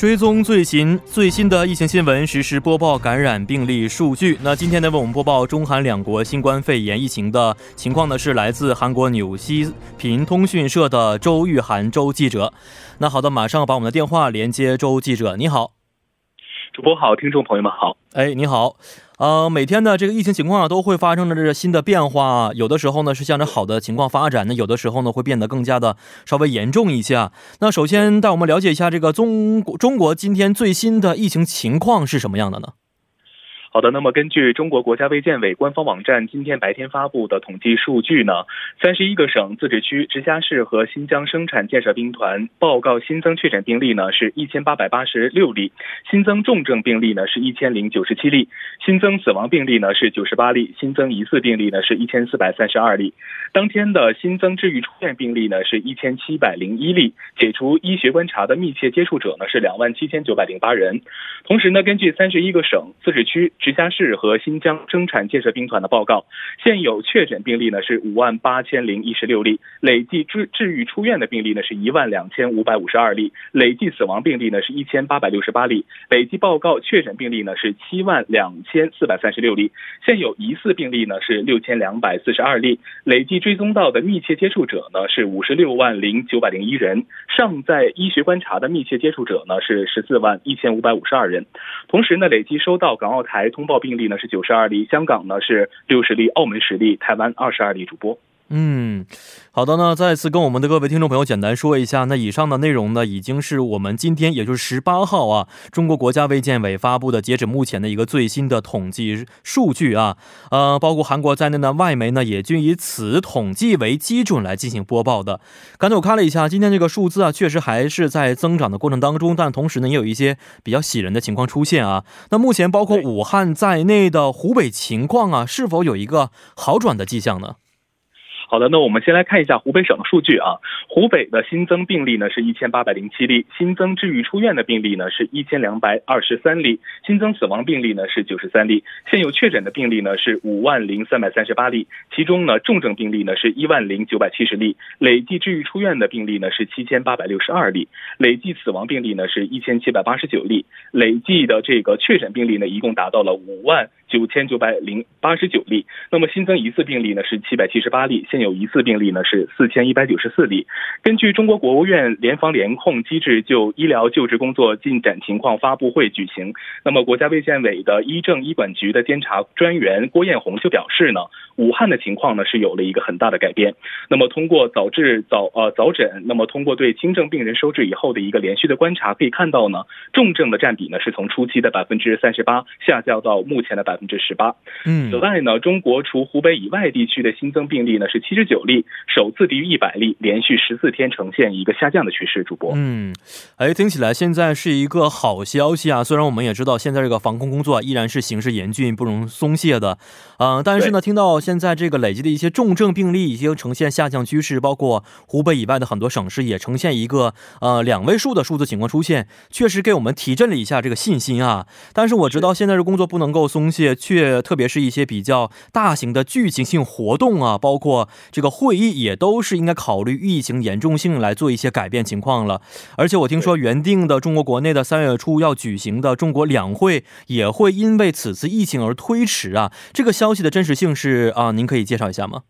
追踪最新最新的疫情新闻，实时播报感染病例数据。那今天呢，为我们播报中韩两国新冠肺炎疫情的情况呢，是来自韩国纽西频通讯社的周玉涵周记者。那好的，马上把我们的电话连接周记者。你好，播好，听众朋友们好。哎，你好。呃，每天呢这个疫情情况啊，都会发生着这个新的变化。有的时候呢是向着好的情况发展，那有的时候呢会变得更加的稍微严重一些。那首先带我们了解一下这个中中国今天最新的疫情情况是什么样的呢？好的，那么根据中国国家卫健委官方网站今天白天发布的统计数据呢，三十一个省、自治区、直辖市和新疆生产建设兵团报告新增确诊病例呢是一千八百八十六例，新增重症病例呢是一千零九十七例，新增死亡病例呢是九十八例，新增疑似病例呢是一千四百三十二例。当天的新增治愈出院病例呢是一千七百零一例，解除医学观察的密切接触者呢是两万七千九百零八人。同时呢，根据三十一个省、自治区。直辖市和新疆生产建设兵团的报告，现有确诊病例呢是五万八千零一十六例，累计治治愈出院的病例呢是一万两千五百五十二例，累计死亡病例呢是一千八百六十八例，累计报告确诊病例呢是七万两千四百三十六例，现有疑似病例呢是六千两百四十二例，累计追踪到的密切接触者呢是五十六万零九百零一人，尚在医学观察的密切接触者呢是十四万一千五百五十二人，同时呢，累计收到港澳台。通报病例呢是九十二例，香港呢是六十例，澳门十例，台湾二十二例。主播。嗯，好的呢，再次跟我们的各位听众朋友简单说一下，那以上的内容呢，已经是我们今天也就是十八号啊，中国国家卫健委发布的截止目前的一个最新的统计数据啊，呃，包括韩国在内的外媒呢，也均以此统计为基准来进行播报的。刚才我看了一下，今天这个数字啊，确实还是在增长的过程当中，但同时呢，也有一些比较喜人的情况出现啊。那目前包括武汉在内的湖北情况啊，是否有一个好转的迹象呢？好的，那我们先来看一下湖北省的数据啊。湖北的新增病例呢是一千八百零七例，新增治愈出院的病例呢是一千两百二十三例，新增死亡病例呢是九十三例，现有确诊的病例呢是五万零三百三十八例，其中呢重症病例呢是一万零九百七十例，累计治愈出院的病例呢是七千八百六十二例，累计死亡病例呢是一千七百八十九例，累计的这个确诊病例呢一共达到了五万。九千九百零八十九例，那么新增疑似病例呢是七百七十八例，现有疑似病例呢是四千一百九十四例。根据中国国务院联防联控机制就医疗救治工作进展情况发布会举行，那么国家卫健委的医政医管局的监察专员郭艳红就表示呢，武汉的情况呢是有了一个很大的改变。那么通过早治早呃早诊，那么通过对轻症病人收治以后的一个连续的观察，可以看到呢，重症的占比呢是从初期的百分之三十八下降到目前的百。百分之十八。嗯，此外呢，中国除湖北以外地区的新增病例呢是七十九例，首次低于一百例，连续十四天呈现一个下降的趋势。主播，嗯，哎，听起来现在是一个好消息啊。虽然我们也知道现在这个防控工作依然是形势严峻，不容松懈的，嗯，但是呢，听到现在这个累积的一些重症病例已经呈现下降趋势，包括湖北以外的很多省市也呈现一个呃两位数的数字情况出现，确实给我们提振了一下这个信心啊。但是我知道现在这工作不能够松懈。却特别是一些比较大型的聚集性活动啊，包括这个会议也都是应该考虑疫情严重性来做一些改变情况了。而且我听说原定的中国国内的三月初要举行的中国两会也会因为此次疫情而推迟啊。这个消息的真实性是啊，您可以介绍一下吗？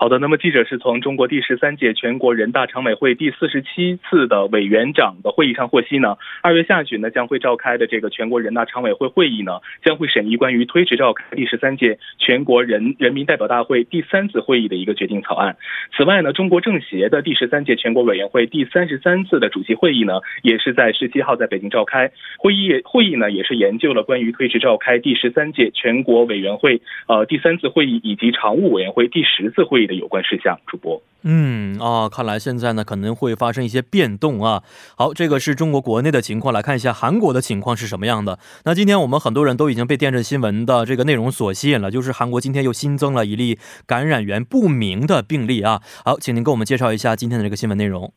好的，那么记者是从中国第十三届全国人大常委会第四十七次的委员长的会议上获悉呢，二月下旬呢将会召开的这个全国人大常委会会议呢，将会审议关于推迟召开第十三届全国人人民代表大会第三次会议的一个决定草案。此外呢，中国政协的第十三届全国委员会第三十三次的主席会议呢，也是在十七号在北京召开。会议会议呢，也是研究了关于推迟召开第十三届全国委员会呃第三次会议以及常务委员会第十次会议。的有关事项，主播。嗯啊，看来现在呢可能会发生一些变动啊。好，这个是中国国内的情况，来看一下韩国的情况是什么样的。那今天我们很多人都已经被电视新闻的这个内容所吸引了，就是韩国今天又新增了一例感染源不明的病例啊。好，请您给我们介绍一下今天的这个新闻内容。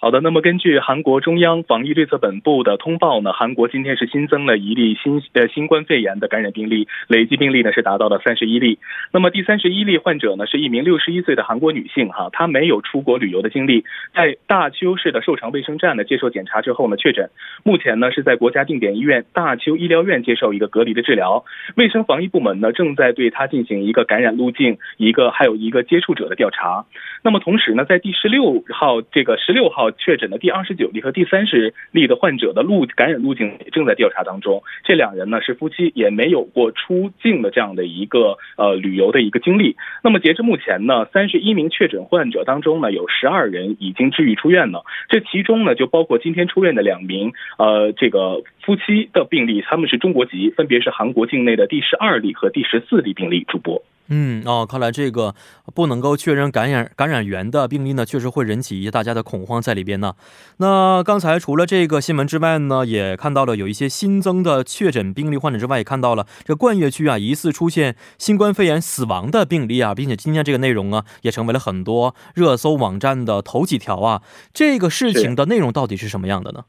好的，那么根据韩国中央防疫对策本部的通报呢，韩国今天是新增了一例新呃新冠肺炎的感染病例，累计病例呢是达到了三十一例。那么第三十一例患者呢是一名六十一岁的韩国女性哈，她没有出国旅游的经历，在大邱市的寿长卫生站呢接受检查之后呢确诊，目前呢是在国家定点医院大邱医疗院接受一个隔离的治疗。卫生防疫部门呢正在对她进行一个感染路径、一个还有一个接触者的调查。那么同时呢，在第十六号这个十六号。确诊的第二十九例和第三十例的患者的路感染路径也正在调查当中。这两人呢是夫妻，也没有过出境的这样的一个呃旅游的一个经历。那么截至目前呢，三十一名确诊患者当中呢，有十二人已经治愈出院了。这其中呢，就包括今天出院的两名呃这个夫妻的病例，他们是中国籍，分别是韩国境内的第十二例和第十四例病例。主播。嗯哦，看来这个不能够确认感染感染源的病例呢，确实会引起大家的恐慌在里边呢。那刚才除了这个新闻之外呢，也看到了有一些新增的确诊病例患者之外，也看到了这冠岳区啊疑似出现新冠肺炎死亡的病例啊，并且今天这个内容啊也成为了很多热搜网站的头几条啊。这个事情的内容到底是什么样的呢？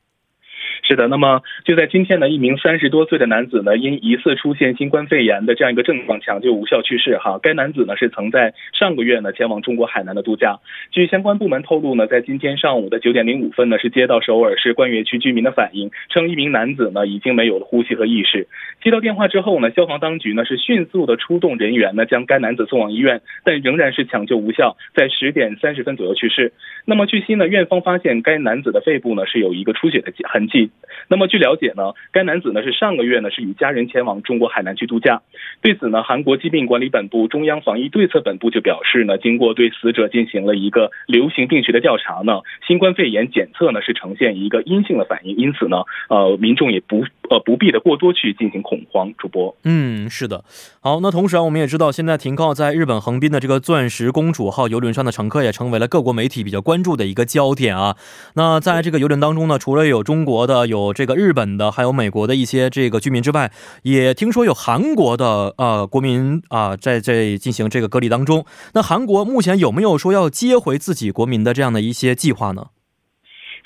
是的，那么就在今天呢，一名三十多岁的男子呢，因疑似出现新冠肺炎的这样一个症状，抢救无效去世。哈，该男子呢是曾在上个月呢前往中国海南的度假。据相关部门透露呢，在今天上午的九点零五分呢，是接到首尔市冠岳区居民的反映，称一名男子呢已经没有了呼吸和意识。接到电话之后呢，消防当局呢是迅速的出动人员呢，将该男子送往医院，但仍然是抢救无效，在十点三十分左右去世。那么据悉呢，院方发现该男子的肺部呢是有一个出血的痕迹。那么据了解呢，该男子呢是上个月呢是与家人前往中国海南去度假。对此呢，韩国疾病管理本部中央防疫对策本部就表示呢，经过对死者进行了一个流行病学的调查呢，新冠肺炎检测呢是呈现一个阴性的反应，因此呢，呃，民众也不呃不必的过多去进行恐慌。主播，嗯，是的，好，那同时啊，我们也知道，现在停靠在日本横滨的这个钻石公主号游轮上的乘客也成为了各国媒体比较关注的一个焦点啊。那在这个游轮当中呢，除了有中国的，有这个日本的，还有美国的一些这个居民之外，也听说有韩国的呃国民啊在在进行这个隔离当中。那韩国目前有没有说要接回自己国民的这样的一些计划呢？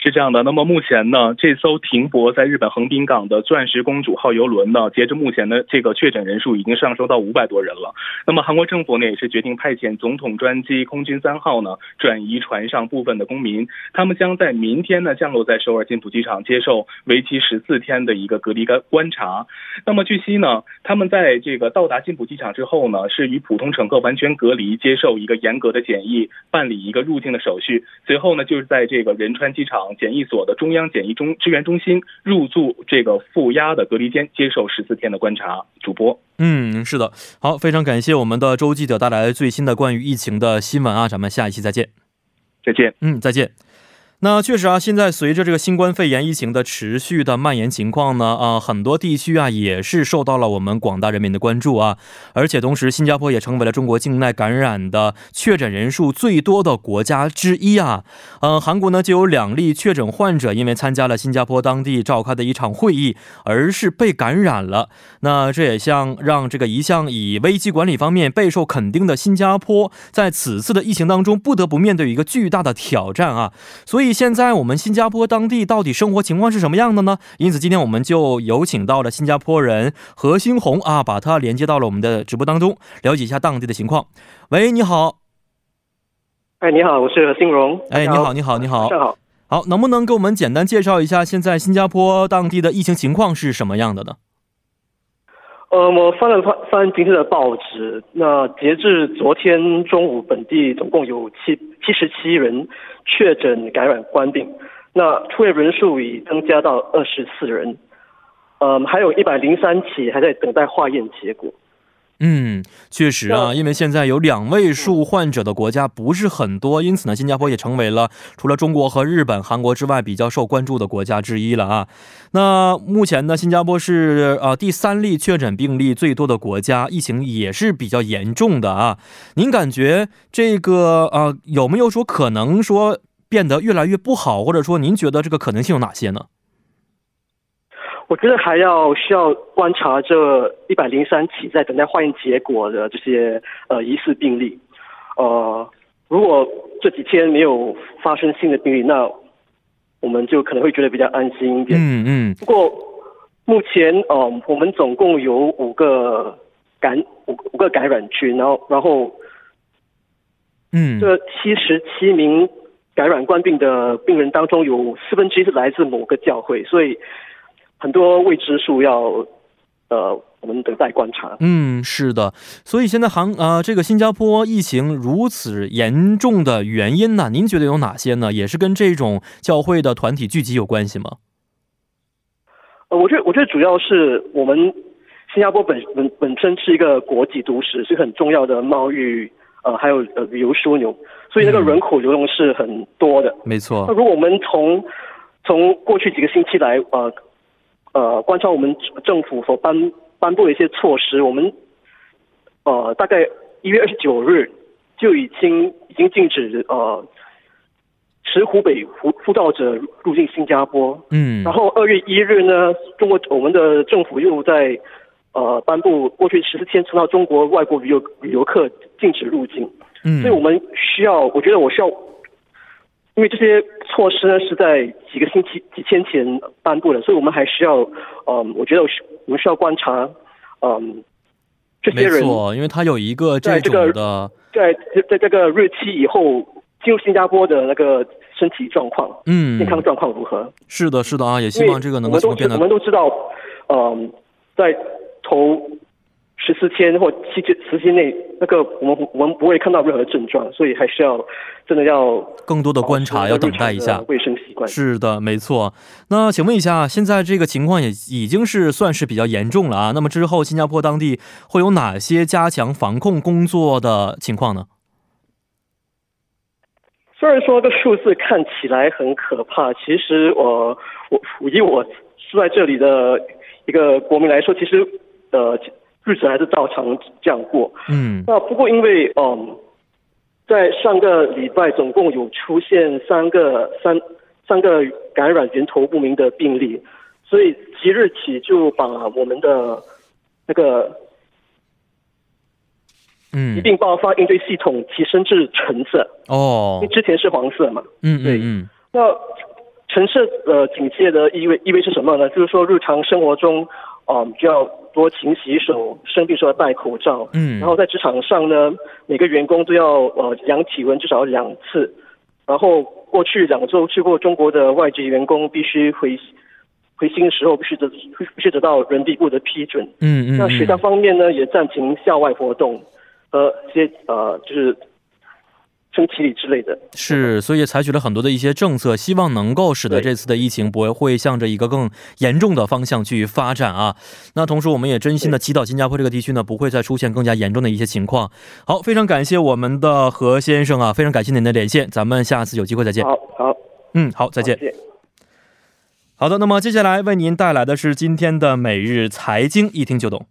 是这样的，那么目前呢，这艘停泊在日本横滨港的钻石公主号游轮呢，截至目前的这个确诊人数已经上升到五百多人了。那么韩国政府呢，也是决定派遣总统专机空军三号呢，转移船上部分的公民，他们将在明天呢降落在首尔金浦机场，接受为期十四天的一个隔离观观察。那么据悉呢，他们在这个到达金浦机场之后呢，是与普通乘客完全隔离，接受一个严格的检疫，办理一个入境的手续。随后呢，就是在这个仁川机场。检疫所的中央检疫中支援中心入住这个负压的隔离间，接受十四天的观察。主播，嗯，是的，好，非常感谢我们的周记者带来最新的关于疫情的新闻啊，咱们下一期再见，再见，嗯，再见。那确实啊，现在随着这个新冠肺炎疫情的持续的蔓延情况呢，啊，很多地区啊也是受到了我们广大人民的关注啊，而且同时，新加坡也成为了中国境内感染的确诊人数最多的国家之一啊。嗯，韩国呢就有两例确诊患者因为参加了新加坡当地召开的一场会议，而是被感染了。那这也像让这个一向以危机管理方面备受肯定的新加坡，在此次的疫情当中不得不面对一个巨大的挑战啊，所以。现在我们新加坡当地到底生活情况是什么样的呢？因此今天我们就有请到了新加坡人何新红啊，把他连接到了我们的直播当中，了解一下当地的情况。喂，你好。哎，你好，我是何新荣。哎，你好，你好，你好。上好。好，能不能给我们简单介绍一下现在新加坡当地的疫情情况是什么样的呢？呃，我翻了翻翻今天的报纸，那截至昨天中午，本地总共有七七十七人确诊感染冠病，那出院人数已增加到二十四人，呃，还有一百零三起还在等待化验结果。嗯，确实啊，因为现在有两位数患者的国家不是很多，因此呢，新加坡也成为了除了中国和日本、韩国之外比较受关注的国家之一了啊。那目前呢，新加坡是呃第三例确诊病例最多的国家，疫情也是比较严重的啊。您感觉这个呃有没有说可能说变得越来越不好，或者说您觉得这个可能性有哪些呢？我觉得还要需要观察这一百零三起在等待化验结果的这些呃疑似病例，呃，如果这几天没有发生新的病例，那我们就可能会觉得比较安心一点。嗯嗯。不过目前，呃，我们总共有五个感五五个感染区，然后然后，嗯，这七十七名感染冠病的病人当中，有四分之一是来自某个教会，所以很多未知数要。呃，我们等待观察。嗯，是的，所以现在韩呃，这个新加坡疫情如此严重的原因呢？您觉得有哪些呢？也是跟这种教会的团体聚集有关系吗？呃，我觉得，我觉得主要是我们新加坡本本本身是一个国际都市，是很重要的贸易呃，还有呃旅游枢纽，所以那个人口流动是很多的。没错。那如果我们从从过去几个星期来呃。呃，观察我们政府所颁颁布的一些措施，我们呃大概一月二十九日就已经已经禁止呃持湖北护护照者入境新加坡。嗯。然后二月一日呢，中国我们的政府又在呃颁布过去十四天承到中国外国旅游旅游客禁止入境。嗯。所以我们需要，我觉得我需要。因为这些措施呢是在几个星期、几天前颁布的，所以我们还需要，嗯，我觉得我我们需要观察，嗯，这些人，没错，因为他有一个这种的，在在这个日期以后进入新加坡的那个身体状况，嗯，健康状况如何？是的，是的啊，也希望这个能够变得，我们都知道，嗯，在头。十四天或七天时间内，那个我们我们不会看到任何症状，所以还是要真的要更多的观察，要等待一下卫生习惯。是的，没错。那请问一下，现在这个情况也已经是算是比较严重了啊。那么之后新加坡当地会有哪些加强防控工作的情况呢？虽然说这个数字看起来很可怕，其实我我以我住在这里的一个国民来说，其实呃。日子还是照常这样过。嗯。那不过因为嗯，在上个礼拜总共有出现三个三三个感染源头不明的病例，所以即日起就把我们的那个嗯疾病爆发应对系统提升至橙色。哦。因为之前是黄色嘛。嗯嗯嗯。那橙色呃警戒的意味意味是什么呢？就是说日常生活中。嗯，就要多勤洗手，生病时候戴口罩。嗯，然后在职场上呢，每个员工都要呃量体温至少两次。然后过去两周去过中国的外籍员工，必须回回新的时候必须得必须得到人力部的批准。嗯嗯。那学校方面呢，也暂停校外活动和一些呃就是。升旗礼之类的是，所以采取了很多的一些政策，希望能够使得这次的疫情不会会向着一个更严重的方向去发展啊。那同时，我们也真心的祈祷新加坡这个地区呢，不会再出现更加严重的一些情况。好，非常感谢我们的何先生啊，非常感谢您的连线，咱们下次有机会再见。好，好，嗯，好，再见。好的，那么接下来为您带来的是今天的每日财经一听就懂。